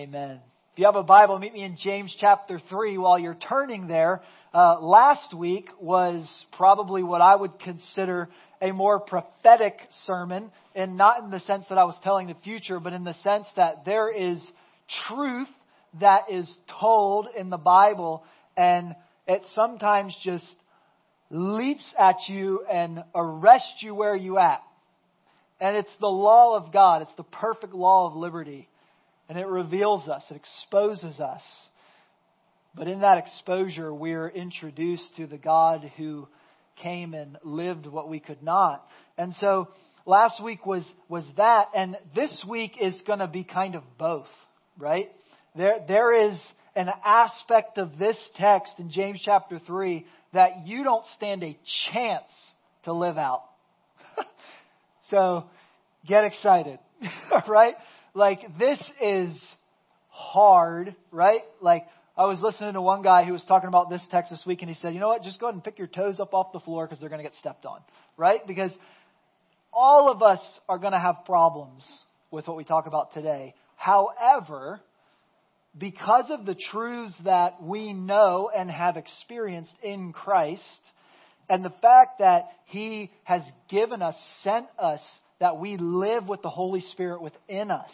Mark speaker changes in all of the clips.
Speaker 1: Amen. If you have a Bible, meet me in James chapter 3 while you're turning there. Uh, last week was probably what I would consider a more prophetic sermon, and not in the sense that I was telling the future, but in the sense that there is truth that is told in the Bible, and it sometimes just leaps at you and arrests you where you at. And it's the law of God. It's the perfect law of liberty. And it reveals us. It exposes us. But in that exposure, we're introduced to the God who came and lived what we could not. And so last week was, was that. And this week is going to be kind of both, right? There, there is an aspect of this text in James chapter 3 that you don't stand a chance to live out. so get excited, right? Like this is hard, right? Like I was listening to one guy who was talking about this text this week and he said, you know what, just go ahead and pick your toes up off the floor because they're going to get stepped on, right? Because all of us are going to have problems with what we talk about today. However, because of the truths that we know and have experienced in Christ, and the fact that He has given us, sent us, that we live with the Holy Spirit within us,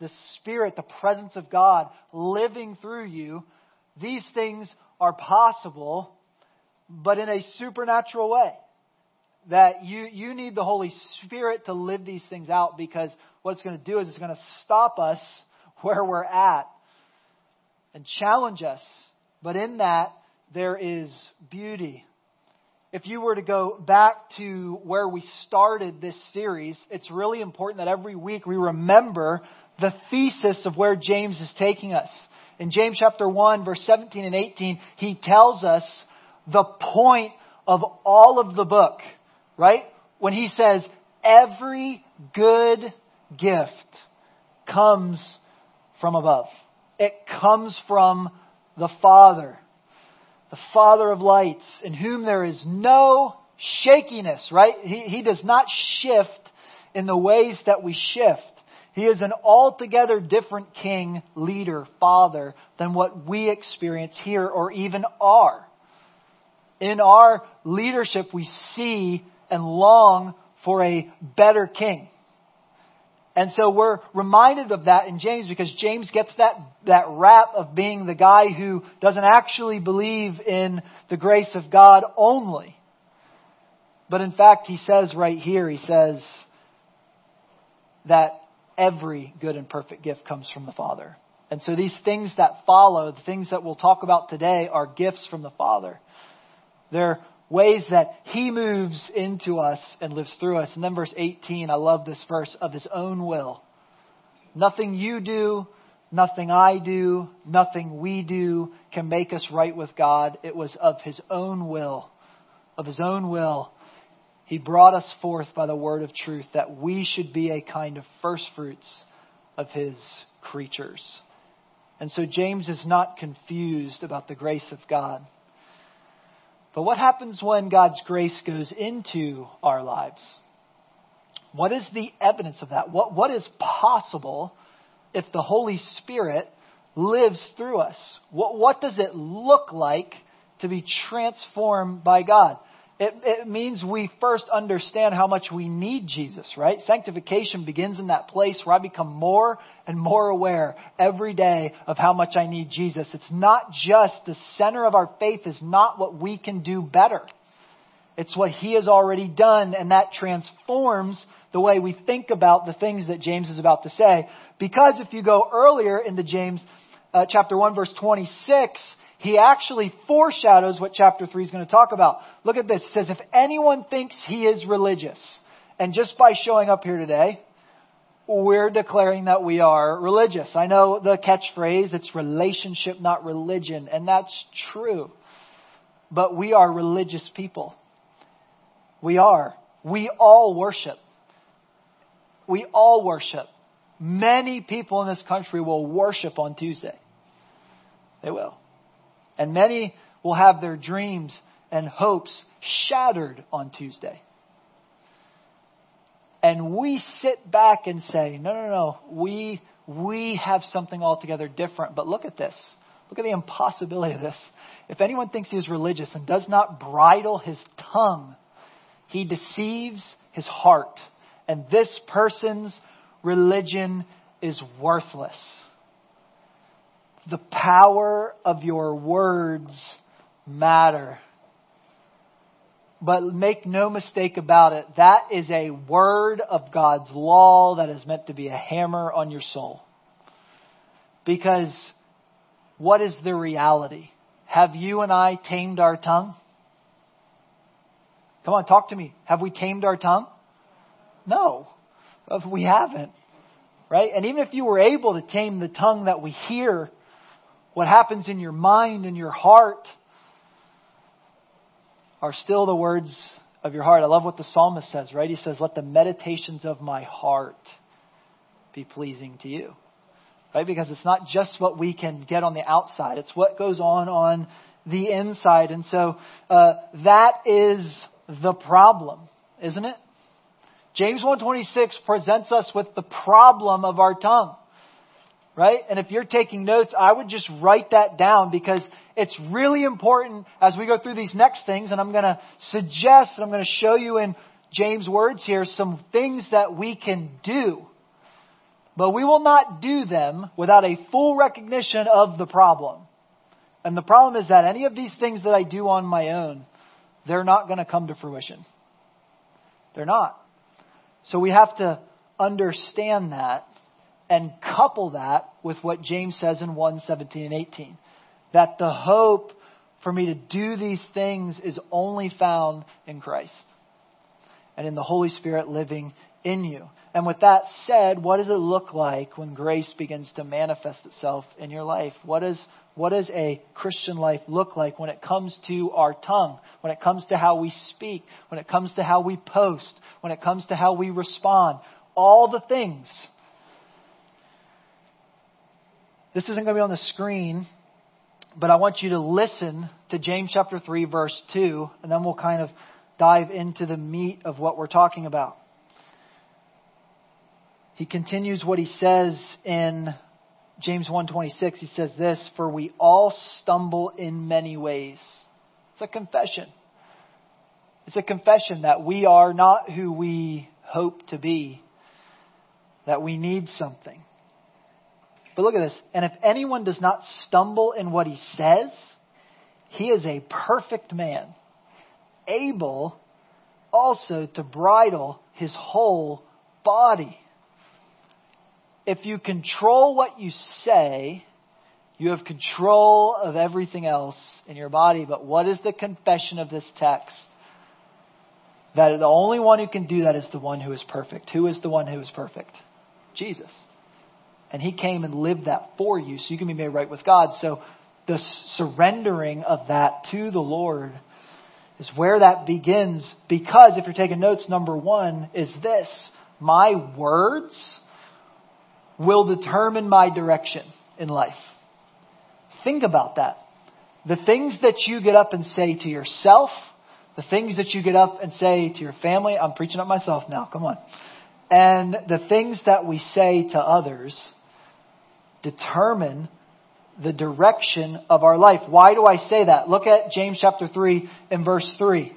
Speaker 1: the Spirit, the presence of God living through you, these things are possible, but in a supernatural way. That you, you need the Holy Spirit to live these things out because what it's going to do is it's going to stop us where we're at and challenge us. But in that, there is beauty. If you were to go back to where we started this series, it's really important that every week we remember the thesis of where James is taking us. In James chapter 1, verse 17 and 18, he tells us the point of all of the book, right? When he says, every good gift comes from above. It comes from the Father, the Father of lights, in whom there is no shakiness, right? He, he does not shift in the ways that we shift. He is an altogether different king, leader, father than what we experience here or even are. In our leadership, we see and long for a better king. And so we're reminded of that in James because James gets that, that rap of being the guy who doesn't actually believe in the grace of God only. But in fact, he says right here, he says that every good and perfect gift comes from the Father. And so these things that follow, the things that we'll talk about today, are gifts from the Father. They're ways that he moves into us and lives through us. And then verse 18, I love this verse, of his own will. Nothing you do, nothing I do, nothing we do can make us right with God. It was of his own will. Of his own will. He brought us forth by the word of truth that we should be a kind of first fruits of his creatures. And so James is not confused about the grace of God. But what happens when God's grace goes into our lives? What is the evidence of that? What, what is possible if the Holy Spirit lives through us? What, what does it look like to be transformed by God? It, it means we first understand how much we need Jesus, right? Sanctification begins in that place where I become more and more aware every day of how much I need Jesus. It's not just the center of our faith is not what we can do better. It's what He has already done, and that transforms the way we think about the things that James is about to say. Because if you go earlier into James uh, chapter 1 verse 26, he actually foreshadows what chapter 3 is going to talk about. Look at this. It says, if anyone thinks he is religious, and just by showing up here today, we're declaring that we are religious. I know the catchphrase, it's relationship, not religion, and that's true. But we are religious people. We are. We all worship. We all worship. Many people in this country will worship on Tuesday. They will. And many will have their dreams and hopes shattered on Tuesday. And we sit back and say, no, no, no, we we have something altogether different. But look at this. Look at the impossibility of this. If anyone thinks he is religious and does not bridle his tongue, he deceives his heart. And this person's religion is worthless. The power of your words matter. But make no mistake about it, that is a word of God's law that is meant to be a hammer on your soul. Because what is the reality? Have you and I tamed our tongue? Come on, talk to me. Have we tamed our tongue? No, uh, we haven't. Right? And even if you were able to tame the tongue that we hear, what happens in your mind and your heart are still the words of your heart. I love what the psalmist says, right? He says, Let the meditations of my heart be pleasing to you right? Because it's not just what we can get on the outside, it's what goes on on the inside. And so uh, that is the problem, isn't it? James 126 presents us with the problem of our tongue. Right? And if you're taking notes, I would just write that down because it's really important as we go through these next things. And I'm going to suggest, and I'm going to show you in James' words here, some things that we can do but we will not do them without a full recognition of the problem. And the problem is that any of these things that I do on my own, they're not going to come to fruition. They're not. So we have to understand that and couple that with what James says in 1 17 and 18. That the hope for me to do these things is only found in Christ and in the Holy Spirit living in you. And with that said, what does it look like when grace begins to manifest itself in your life? What does, what does a Christian life look like when it comes to our tongue, when it comes to how we speak, when it comes to how we post, when it comes to how we respond? All the things. This isn't going to be on the screen, but I want you to listen to James chapter 3, verse 2, and then we'll kind of dive into the meat of what we're talking about he continues what he says in James 1:26. He says this, "For we all stumble in many ways." It's a confession. It's a confession that we are not who we hope to be, that we need something. But look at this. And if anyone does not stumble in what he says, he is a perfect man, able also to bridle his whole body. If you control what you say, you have control of everything else in your body. But what is the confession of this text? That the only one who can do that is the one who is perfect. Who is the one who is perfect? Jesus. And he came and lived that for you so you can be made right with God. So the surrendering of that to the Lord is where that begins. Because if you're taking notes, number one is this my words will determine my direction in life. Think about that. The things that you get up and say to yourself, the things that you get up and say to your family, I'm preaching up myself now, come on. And the things that we say to others determine the direction of our life. Why do I say that? Look at James chapter 3 and verse 3.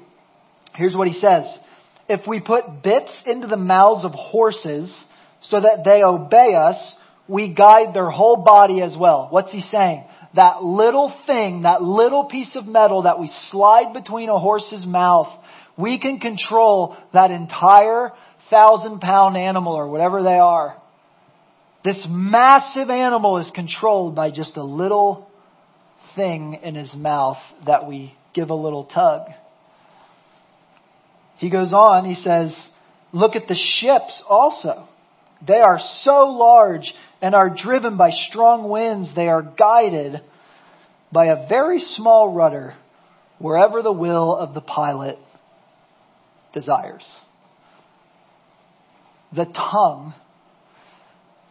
Speaker 1: Here's what he says. If we put bits into the mouths of horses so that they obey us, we guide their whole body as well. What's he saying? That little thing, that little piece of metal that we slide between a horse's mouth, we can control that entire thousand pound animal or whatever they are. This massive animal is controlled by just a little thing in his mouth that we give a little tug. He goes on, he says, look at the ships also. They are so large and are driven by strong winds. They are guided by a very small rudder wherever the will of the pilot desires. The tongue,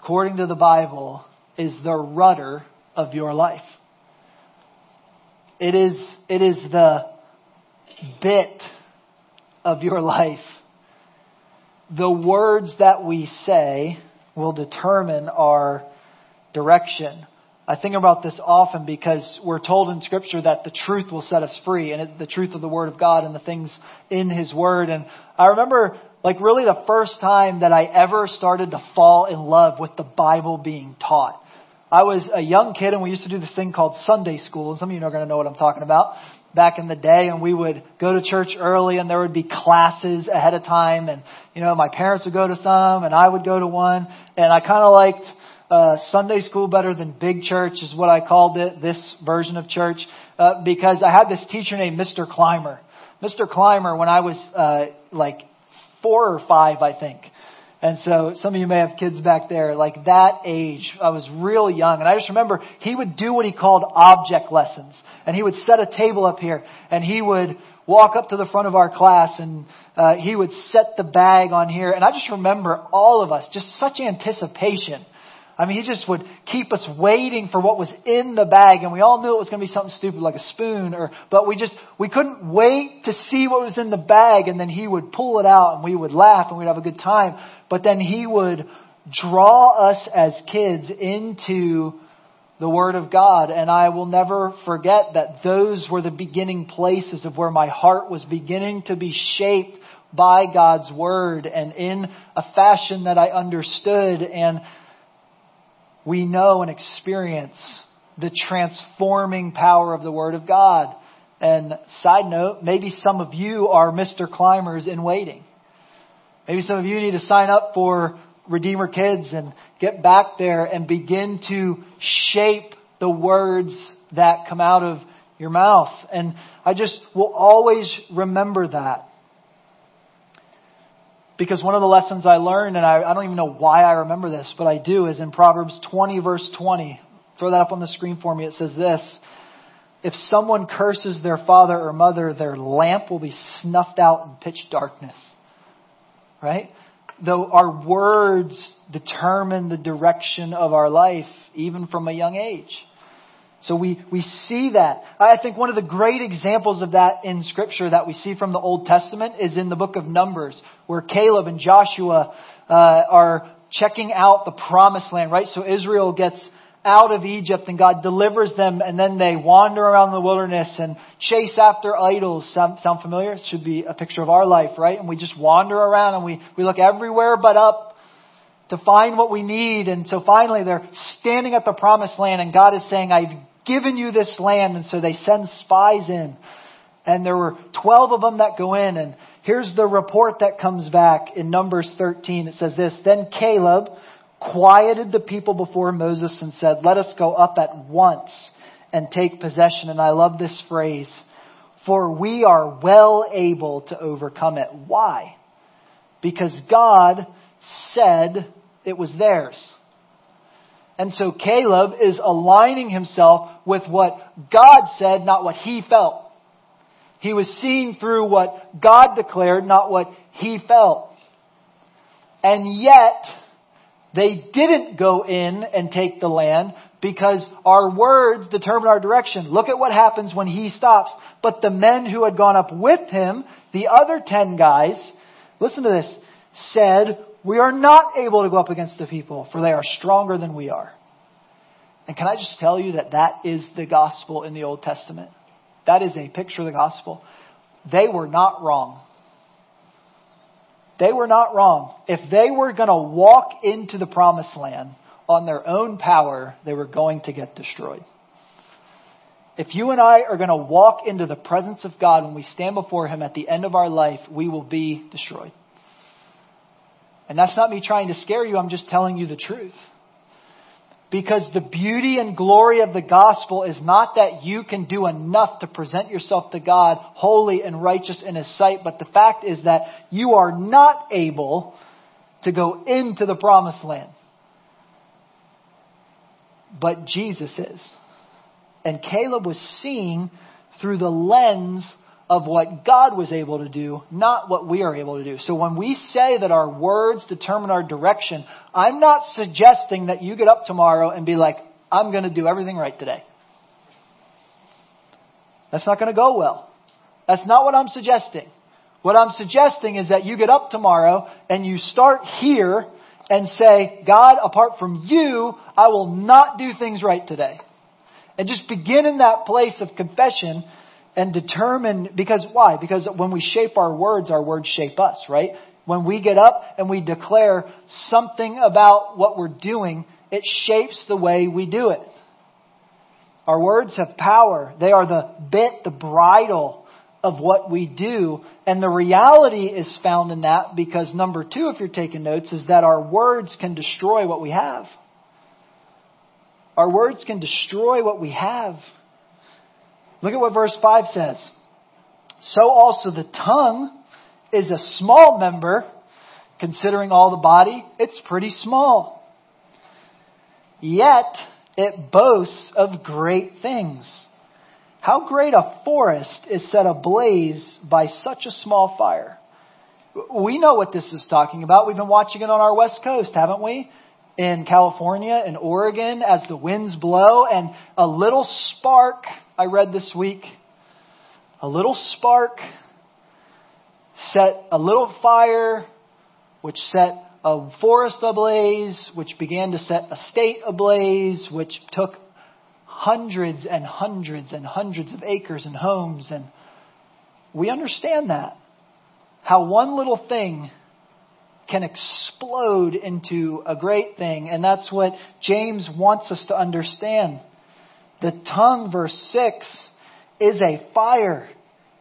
Speaker 1: according to the Bible, is the rudder of your life. It is, it is the bit of your life the words that we say will determine our direction. I think about this often because we're told in scripture that the truth will set us free and it, the truth of the word of God and the things in his word. And I remember like really the first time that I ever started to fall in love with the Bible being taught. I was a young kid and we used to do this thing called Sunday school and some of you are going to know what I'm talking about back in the day and we would go to church early and there would be classes ahead of time and you know my parents would go to some and I would go to one and I kind of liked uh, Sunday school better than big church is what I called it, this version of church, uh, because I had this teacher named Mr. Clymer. Mr. Clymer, when I was uh, like four or five, I think. And so some of you may have kids back there, like that age. I was real young. And I just remember he would do what he called object lessons. And he would set a table up here and he would walk up to the front of our class and uh, he would set the bag on here. And I just remember all of us, just such anticipation I mean, he just would keep us waiting for what was in the bag, and we all knew it was going to be something stupid like a spoon, or but we just we couldn't wait to see what was in the bag, and then he would pull it out, and we would laugh, and we'd have a good time. But then he would draw us as kids into the Word of God, and I will never forget that those were the beginning places of where my heart was beginning to be shaped by God's Word, and in a fashion that I understood and we know and experience the transforming power of the Word of God. And side note, maybe some of you are Mr. Clymers in waiting. Maybe some of you need to sign up for Redeemer Kids and get back there and begin to shape the words that come out of your mouth. And I just will always remember that. Because one of the lessons I learned, and I, I don't even know why I remember this, but I do, is in Proverbs 20 verse 20. Throw that up on the screen for me. It says this. If someone curses their father or mother, their lamp will be snuffed out in pitch darkness. Right? Though our words determine the direction of our life, even from a young age. So we, we see that. I think one of the great examples of that in scripture that we see from the Old Testament is in the book of Numbers, where Caleb and Joshua uh, are checking out the promised land, right? So Israel gets out of Egypt and God delivers them and then they wander around the wilderness and chase after idols. Sound, sound familiar? It should be a picture of our life, right? And we just wander around and we, we look everywhere but up to find what we need. And so finally they're standing at the promised land and God is saying, I've given you this land. And so they send spies in. And there were 12 of them that go in. And here's the report that comes back in Numbers 13. It says this, Then Caleb quieted the people before Moses and said, Let us go up at once and take possession. And I love this phrase, for we are well able to overcome it. Why? Because God said it was theirs. And so Caleb is aligning himself with what God said, not what he felt. He was seeing through what God declared, not what he felt. And yet, they didn't go in and take the land because our words determine our direction. Look at what happens when he stops. But the men who had gone up with him, the other ten guys, listen to this, said, we are not able to go up against the people, for they are stronger than we are. And can I just tell you that that is the gospel in the Old Testament? That is a picture of the gospel. They were not wrong. They were not wrong. If they were going to walk into the promised land on their own power, they were going to get destroyed. If you and I are going to walk into the presence of God when we stand before Him at the end of our life, we will be destroyed. And that's not me trying to scare you, I'm just telling you the truth. Because the beauty and glory of the gospel is not that you can do enough to present yourself to God holy and righteous in His sight, but the fact is that you are not able to go into the promised land. But Jesus is. And Caleb was seeing through the lens of what God was able to do, not what we are able to do. So when we say that our words determine our direction, I'm not suggesting that you get up tomorrow and be like, I'm going to do everything right today. That's not going to go well. That's not what I'm suggesting. What I'm suggesting is that you get up tomorrow and you start here and say, God, apart from you, I will not do things right today. And just begin in that place of confession and determine, because why? Because when we shape our words, our words shape us, right? When we get up and we declare something about what we're doing, it shapes the way we do it. Our words have power. They are the bit, the bridle of what we do. And the reality is found in that because number two, if you're taking notes, is that our words can destroy what we have. Our words can destroy what we have. Look at what verse 5 says. So also the tongue is a small member, considering all the body, it's pretty small. Yet it boasts of great things. How great a forest is set ablaze by such a small fire. We know what this is talking about. We've been watching it on our west coast, haven't we? In California and Oregon as the winds blow and a little spark, I read this week, a little spark set a little fire which set a forest ablaze, which began to set a state ablaze, which took hundreds and hundreds and hundreds of acres and homes. And we understand that. How one little thing can explode into a great thing. And that's what James wants us to understand. The tongue, verse 6, is a fire,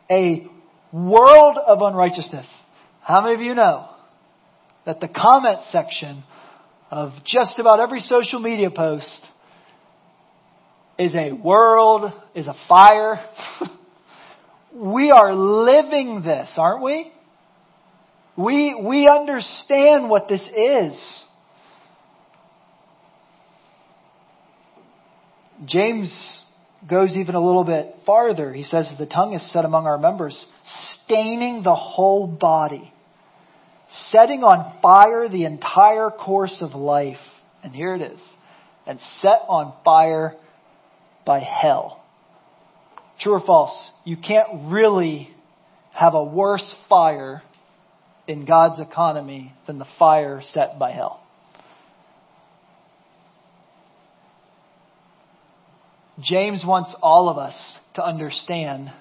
Speaker 1: a world of unrighteousness. How many of you know that the comment section of just about every social media post is a world, is a fire. we are living this, aren't we? We, we understand what this is. James goes even a little bit farther. He says the tongue is set among our members, staining the whole body setting on fire the entire course of life. And here it is. And set on fire by hell. True or false? You can't really have a worse fire in God's economy than the fire set by hell. James wants all of us to understand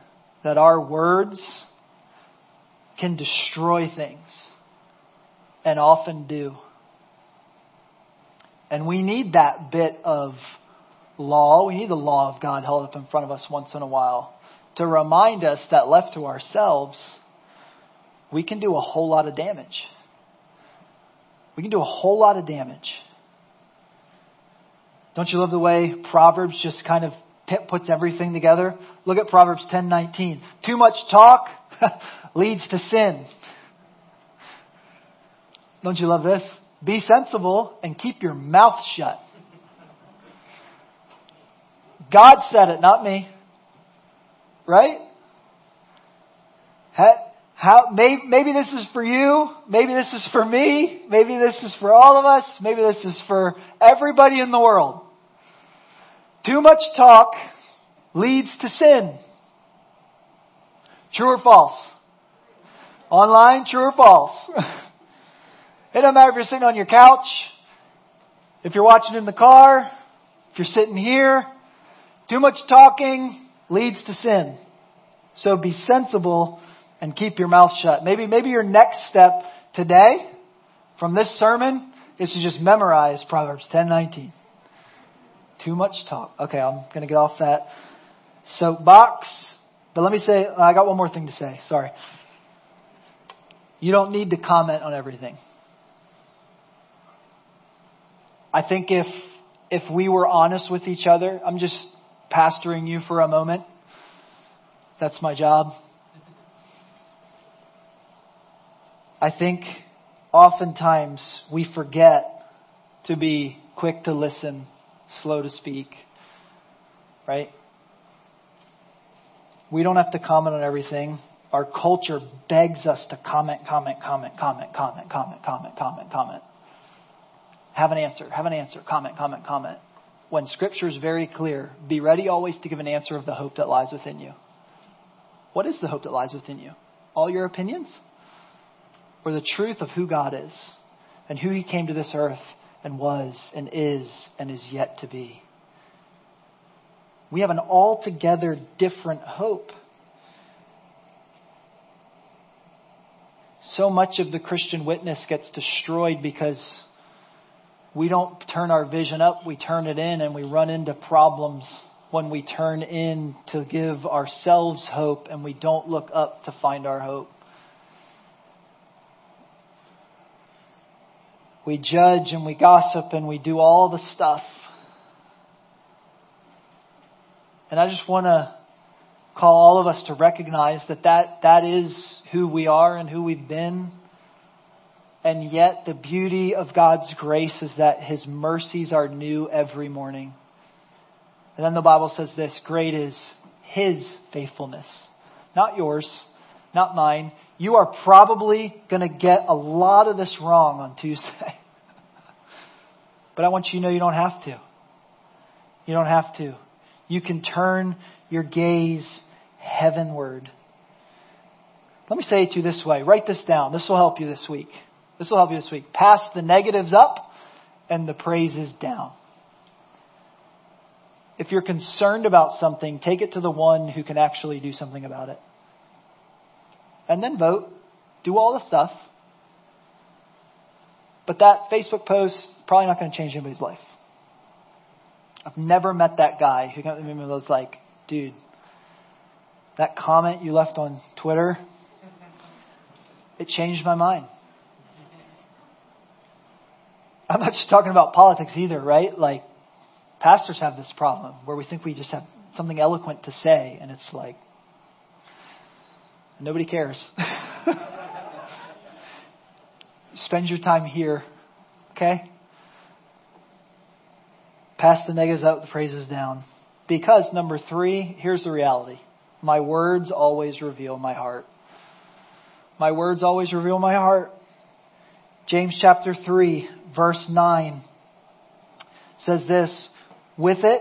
Speaker 1: that our words can destroy things and often do. And we need that bit of law. We need the law of God held up in front of us once in a while to remind us that left to ourselves, we can do a whole lot of damage. We can do a whole lot of damage. Don't you love the way Proverbs just kind of puts everything together? Look at Proverbs 10:19. Too much talk leads to sin. Don't you love this? Be sensible and keep your mouth shut. God said it, not me. Right? How, maybe, maybe this is for you. Maybe this is for me. Maybe this is for all of us. Maybe this is for everybody in the world. Too much talk leads to sin. True or false? Online, true or false? It doesn't matter if you're sitting on your couch, if you're watching in the car, if you're sitting here. Too much talking leads to sin. So be sensible and keep your mouth shut. Maybe, maybe your next step today from this sermon is to just memorize Proverbs 10:19. Too much talk. Okay, I'm going to get off that soapbox. But let me say, I got one more thing to say. Sorry. You don't need to comment on everything. I think if if we were honest with each other, I'm just pastoring you for a moment. That's my job. I think oftentimes we forget to be quick to listen, slow to speak. Right? We don't have to comment on everything. Our culture begs us to comment, comment, comment, comment, comment, comment, comment, comment, comment. Have an answer, have an answer, comment, comment, comment. When Scripture is very clear, be ready always to give an answer of the hope that lies within you. What is the hope that lies within you? All your opinions? Or the truth of who God is? and who he came to this earth and was and is and is yet to be. We have an altogether different hope. So much of the Christian witness gets destroyed because we don't turn our vision up, we turn it in, and we run into problems when we turn in to give ourselves hope and we don't look up to find our hope. We judge and we gossip and we do all the stuff. And I just want to call all of us to recognize that, that that is who we are and who we've been. And yet the beauty of God's grace is that His mercies are new every morning. And then the Bible says this great is His faithfulness, not yours, not mine. You are probably going to get a lot of this wrong on Tuesday. but I want you to know you don't have to. You don't have to. You can turn your gaze heavenward. Let me say it to you this way. Write this down. This will help you this week. This will help you this week. Pass the negatives up and the praises down. If you're concerned about something, take it to the one who can actually do something about it. And then vote. Do all the stuff. But that Facebook post probably not going to change anybody's life. I've never met that guy who got me was like, dude, that comment you left on Twitter, it changed my mind. I'm not just talking about politics either, right? Like, Pastors have this problem where we think we just have something eloquent to say, and it's like, nobody cares. Spend your time here, okay? Pass the negatives out, the praises down. Because, number three, here's the reality my words always reveal my heart. My words always reveal my heart. James chapter 3, verse 9 says this with it,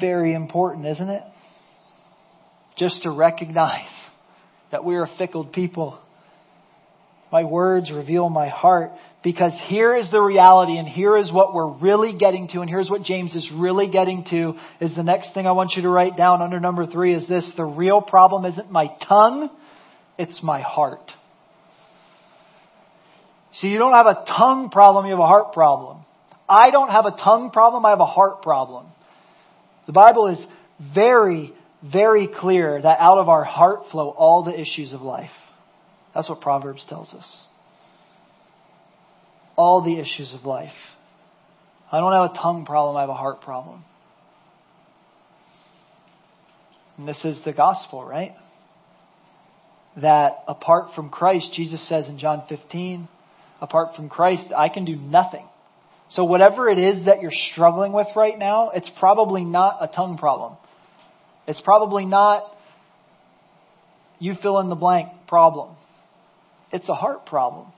Speaker 1: Very important, isn't it? Just to recognize that we are fickle people. My words reveal my heart because here is the reality and here is what we're really getting to and here's what James is really getting to is the next thing I want you to write down under number three is this. The real problem isn't my tongue, it's my heart. See, you don't have a tongue problem, you have a heart problem. I don't have a tongue problem, I have a heart problem. The Bible is very, very clear that out of our heart flow all the issues of life. That's what Proverbs tells us. All the issues of life. I don't have a tongue problem, I have a heart problem. And this is the gospel, right? That apart from Christ, Jesus says in John 15, apart from Christ, I can do nothing. So whatever it is that you're struggling with right now, it's probably not a tongue problem. It's probably not you fill in the blank problem. It's a heart problem.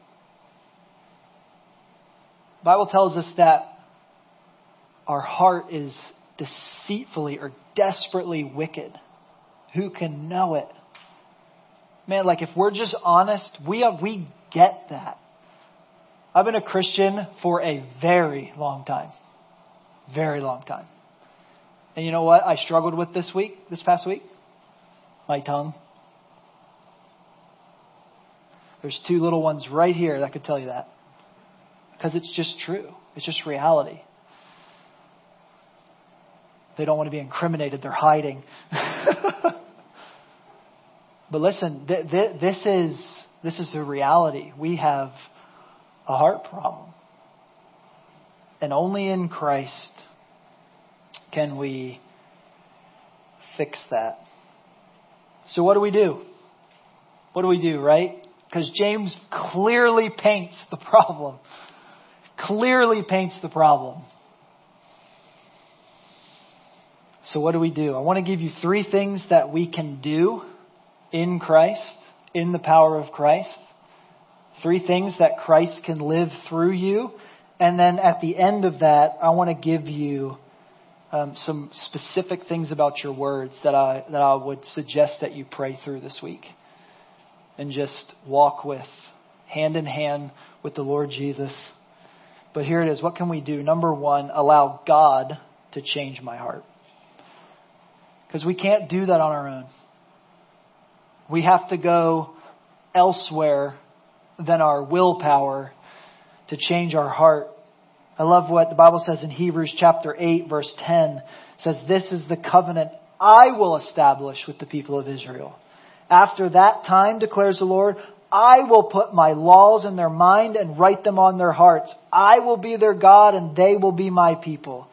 Speaker 1: The Bible tells us that our heart is deceitfully or desperately wicked. Who can know it? Man, like if we're just honest, we have, we get that. I've been a Christian for a very long time. Very long time. And you know what I struggled with this week, this past week? My tongue. There's two little ones right here that could tell you that. Because it's just true. It's just reality. They don't want to be incriminated, they're hiding. but listen, th- th- this is this is the reality. We have a heart problem. And only in Christ can we fix that. So what do we do? What do we do, right? Because James clearly paints the problem. Clearly paints the problem. So what do we do? I want to give you three things that we can do in Christ, in the power of Christ. Three things that Christ can live through you. And then at the end of that, I want to give you um, some specific things about your words that I, that I would suggest that you pray through this week. And just walk with, hand in hand with the Lord Jesus. But here it is. What can we do? Number one, allow God to change my heart. Because we can't do that on our own. We have to go elsewhere than our willpower to change our heart. I love what the Bible says in Hebrews chapter 8 verse 10. It says, This is the covenant I will establish with the people of Israel. After that time, declares the Lord, I will put my laws in their mind and write them on their hearts. I will be their God and they will be my people.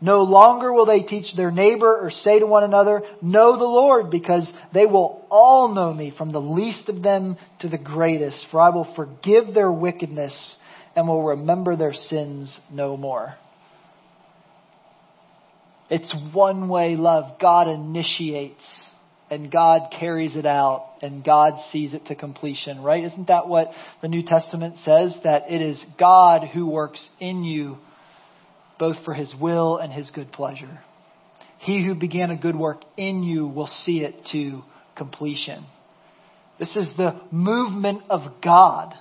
Speaker 1: No longer will they teach their neighbor or say to one another, Know the Lord, because they will all know me, from the least of them to the greatest. For I will forgive their wickedness and will remember their sins no more. It's one way love. God initiates and God carries it out and God sees it to completion, right? Isn't that what the New Testament says? That it is God who works in you both for his will and his good pleasure. He who began a good work in you will see it to completion. This is the movement of God,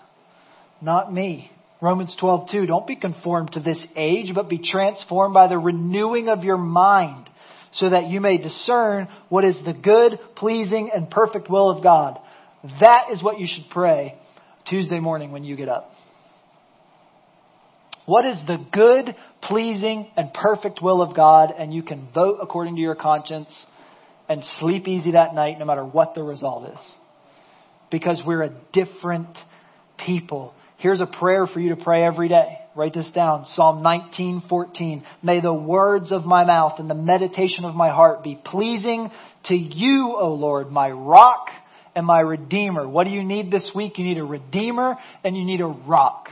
Speaker 1: not me. Romans 12:2 Don't be conformed to this age, but be transformed by the renewing of your mind, so that you may discern what is the good, pleasing, and perfect will of God. That is what you should pray Tuesday morning when you get up. What is the good, pleasing, and perfect will of God? And you can vote according to your conscience and sleep easy that night no matter what the result is. Because we're a different people. Here's a prayer for you to pray every day. Write this down. Psalm 19:14. May the words of my mouth and the meditation of my heart be pleasing to you, O Lord, my rock and my redeemer. What do you need this week? You need a redeemer and you need a rock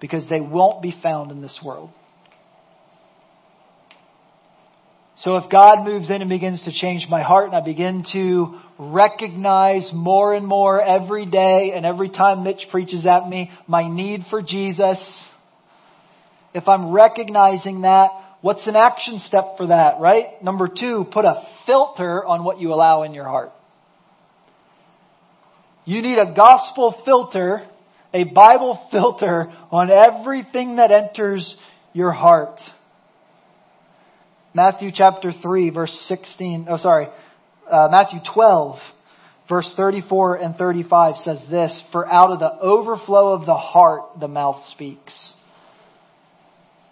Speaker 1: because they won't be found in this world. So if God moves in and begins to change my heart and I begin to recognize more and more every day and every time Mitch preaches at me my need for Jesus, if I'm recognizing that, what's an action step for that, right? Number two, put a filter on what you allow in your heart. You need a gospel filter a Bible filter on everything that enters your heart. Matthew chapter 3 verse 16, oh sorry, uh, Matthew 12 verse 34 and 35 says this, for out of the overflow of the heart the mouth speaks.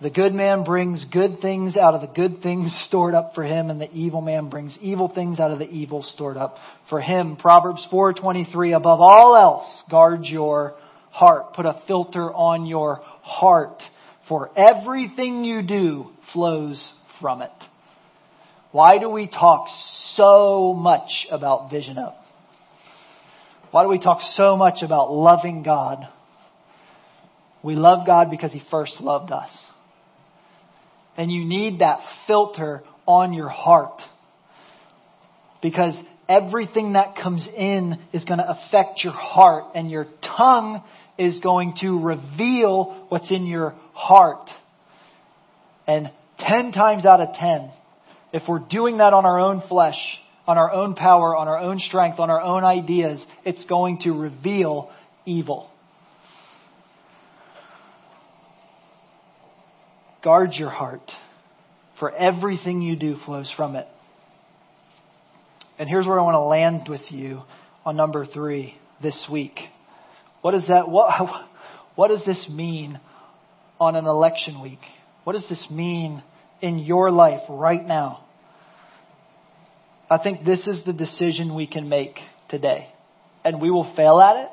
Speaker 1: The good man brings good things out of the good things stored up for him, and the evil man brings evil things out of the evil stored up for him. Proverbs 4:23 above all else guard your heart. Put a filter on your heart, for everything you do flows from it. Why do we talk so much about Vision Up? Why do we talk so much about loving God? We love God because He first loved us. And you need that filter on your heart. Because everything that comes in is going to affect your heart and your tongue is going to reveal what's in your heart. And 10 times out of 10, if we're doing that on our own flesh, on our own power, on our own strength, on our own ideas, it's going to reveal evil. Guard your heart, for everything you do flows from it. And here's where I want to land with you on number three this week. What does that, what, what does this mean on an election week? What does this mean in your life right now? I think this is the decision we can make today. And we will fail at it,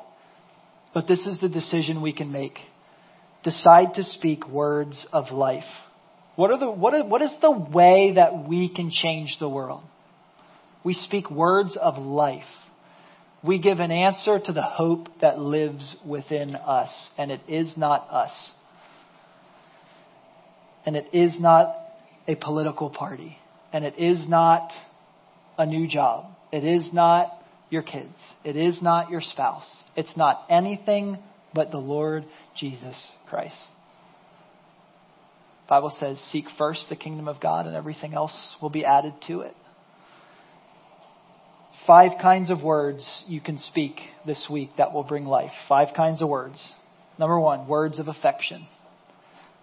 Speaker 1: but this is the decision we can make. Decide to speak words of life. What are the, what, are, what is the way that we can change the world? We speak words of life. we give an answer to the hope that lives within us, and it is not us. And it is not a political party, and it is not a new job. It is not your kids. It is not your spouse. It's not anything but the Lord Jesus Christ. The Bible says, seek first the kingdom of God and everything else will be added to it. Five kinds of words you can speak this week that will bring life. Five kinds of words. Number one, words of affection.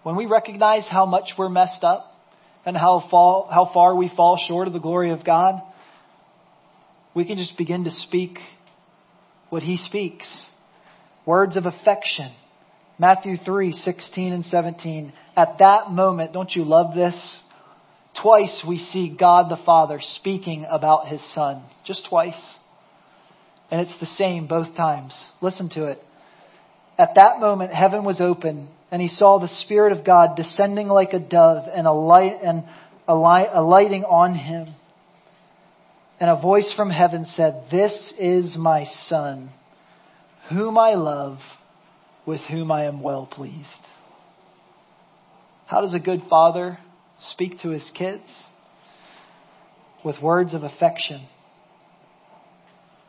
Speaker 1: When we recognize how much we're messed up and how, fall, how far we fall short of the glory of God, we can just begin to speak what He speaks. Words of affection. Matthew 3, 16 and 17. At that moment, don't you love this? Twice we see God the Father speaking about His Son. Just twice. And it's the same both times. Listen to it. At that moment, heaven was open, and he saw the Spirit of God descending like a dove and, alight, and alighting on him. And a voice from heaven said, This is my Son, whom I love, with whom I am well pleased. How does a good father speak to his kids? With words of affection.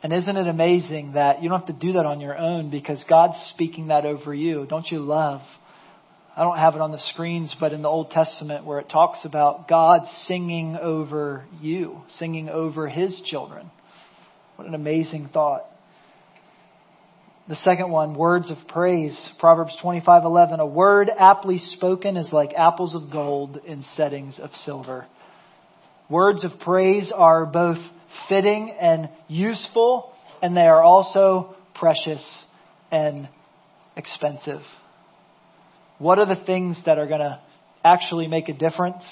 Speaker 1: And isn't it amazing that you don't have to do that on your own because God's speaking that over you? Don't you love? I don't have it on the screens, but in the Old Testament where it talks about God singing over you, singing over his children. What an amazing thought. The second one, words of praise. Proverbs 25:11, a word aptly spoken is like apples of gold in settings of silver. Words of praise are both fitting and useful, and they are also precious and expensive. What are the things that are going to actually make a difference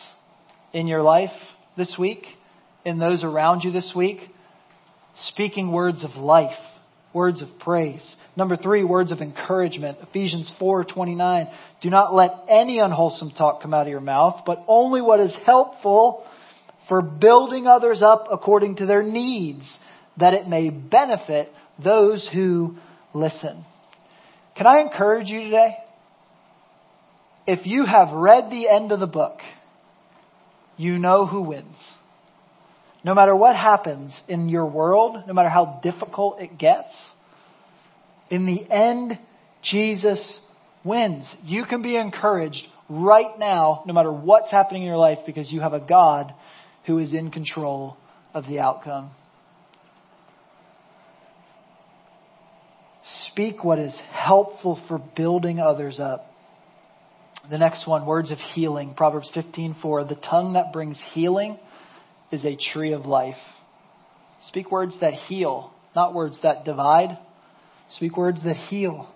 Speaker 1: in your life this week, in those around you this week? Speaking words of life words of praise. Number three, words of encouragement. Ephesians 4:29. Do not let any unwholesome talk come out of your mouth, but only what is helpful for building others up according to their needs, that it may benefit those who listen. Can I encourage you today? If you have read the end of the book, you know who wins. No matter what happens in your world, no matter how difficult it gets, in the end, Jesus wins. You can be encouraged right now, no matter what's happening in your life, because you have a God who is in control of the outcome. Speak what is helpful for building others up. The next one, words of healing. Proverbs 15:4. The tongue that brings healing is a tree of life. Speak words that heal, not words that divide. Speak words that heal.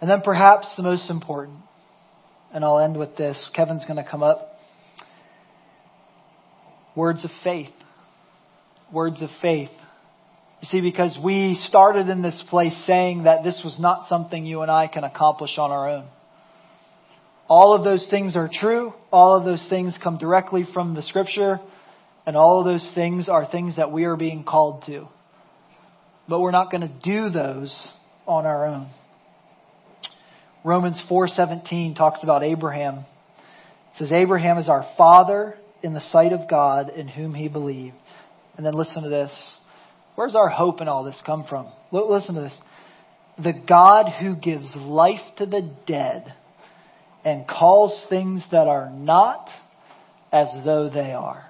Speaker 1: And then perhaps the most important, and I'll end with this. Kevin's going to come up. Words of faith. Words of faith. You see, because we started in this place saying that this was not something you and I can accomplish on our own. All of those things are true. All of those things come directly from the scripture. And all of those things are things that we are being called to. But we're not going to do those on our own. Romans 4:17 talks about Abraham. It says Abraham is our father in the sight of God in whom he believed. And then listen to this. Where's our hope in all this come from? Listen to this. The God who gives life to the dead and calls things that are not as though they are.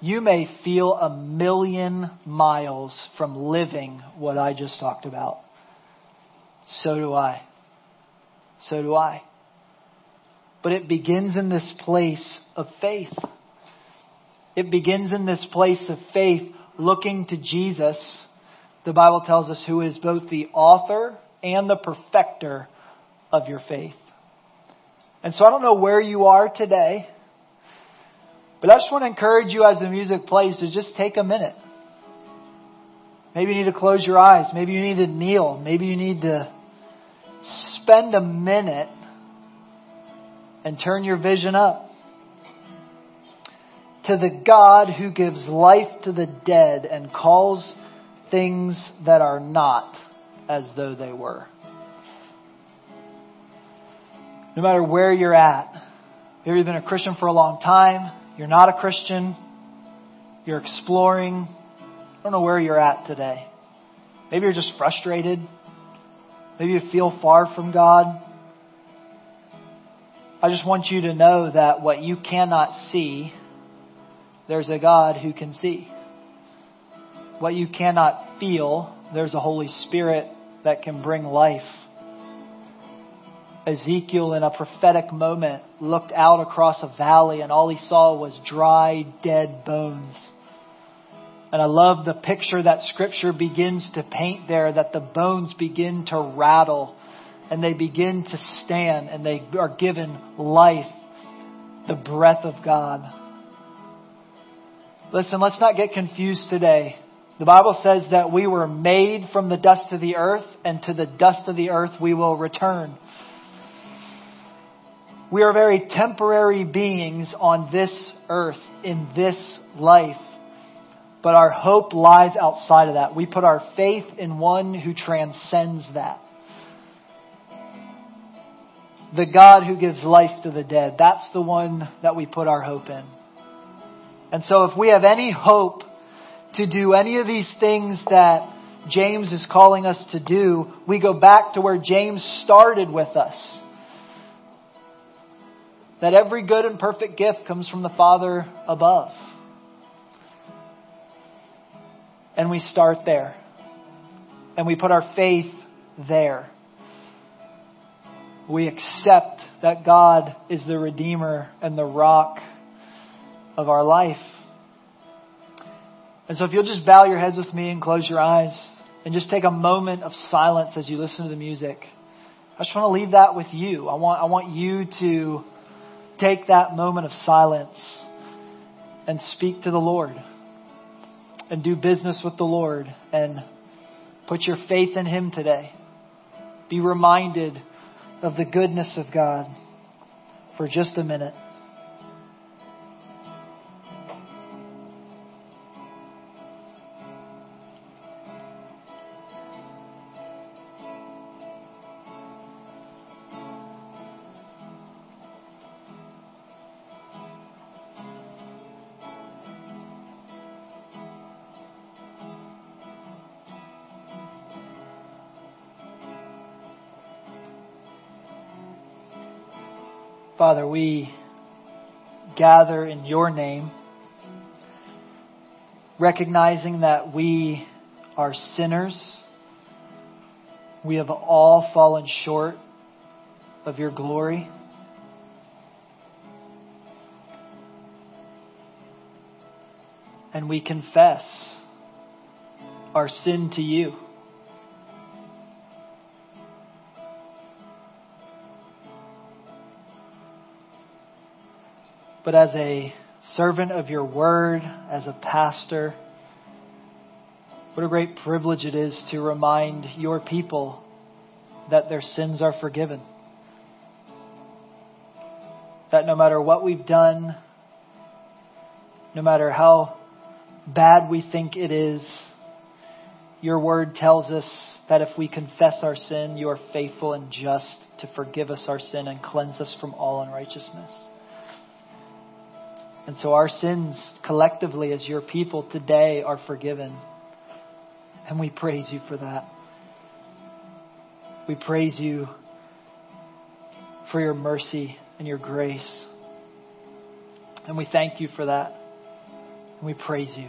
Speaker 1: You may feel a million miles from living what I just talked about. So do I. So do I. But it begins in this place of faith. It begins in this place of faith looking to Jesus. The Bible tells us who is both the author and the perfecter of your faith. And so I don't know where you are today, but I just want to encourage you as the music plays to just take a minute. Maybe you need to close your eyes. Maybe you need to kneel. Maybe you need to spend a minute and turn your vision up. to the God who gives life to the dead and calls things that are not as though they were. No matter where you're at, maybe you've been a Christian for a long time, you're not a Christian, you're exploring, I don't know where you're at today. Maybe you're just frustrated. Maybe you feel far from God. I just want you to know that what you cannot see, there's a God who can see. What you cannot feel, there's a Holy Spirit that can bring life. Ezekiel, in a prophetic moment, looked out across a valley and all he saw was dry, dead bones. And I love the picture that scripture begins to paint there that the bones begin to rattle and they begin to stand and they are given life, the breath of God. Listen, let's not get confused today. The Bible says that we were made from the dust of the earth and to the dust of the earth we will return. We are very temporary beings on this earth in this life. But our hope lies outside of that. We put our faith in one who transcends that the God who gives life to the dead. That's the one that we put our hope in. And so if we have any hope to do any of these things that James is calling us to do, we go back to where James started with us. That every good and perfect gift comes from the Father above. And we start there. And we put our faith there we accept that God is the Redeemer and the rock of our life. And so if you'll just bow your heads with me and close your eyes and just take a moment of silence as you listen to the music. I just want to leave that with you. I want, I want you to take that moment of silence and speak to the Lord and do business with the Lord and put your faith in Him today. Be reminded of the goodness of God for just a minute. Father, we gather in your name, recognizing that we are sinners. We have all fallen short of your glory. And we confess our sin to you. But as a servant of your word, as a pastor, what a great privilege it is to remind your people that their sins are forgiven. That no matter what we've done, no matter how bad we think it is, your word tells us that if we confess our sin, you are faithful and just to forgive us our sin and cleanse us from all unrighteousness. And so our sins collectively as your people today are forgiven. And we praise you for that. We praise you for your mercy and your grace. And we thank you for that. And we praise you.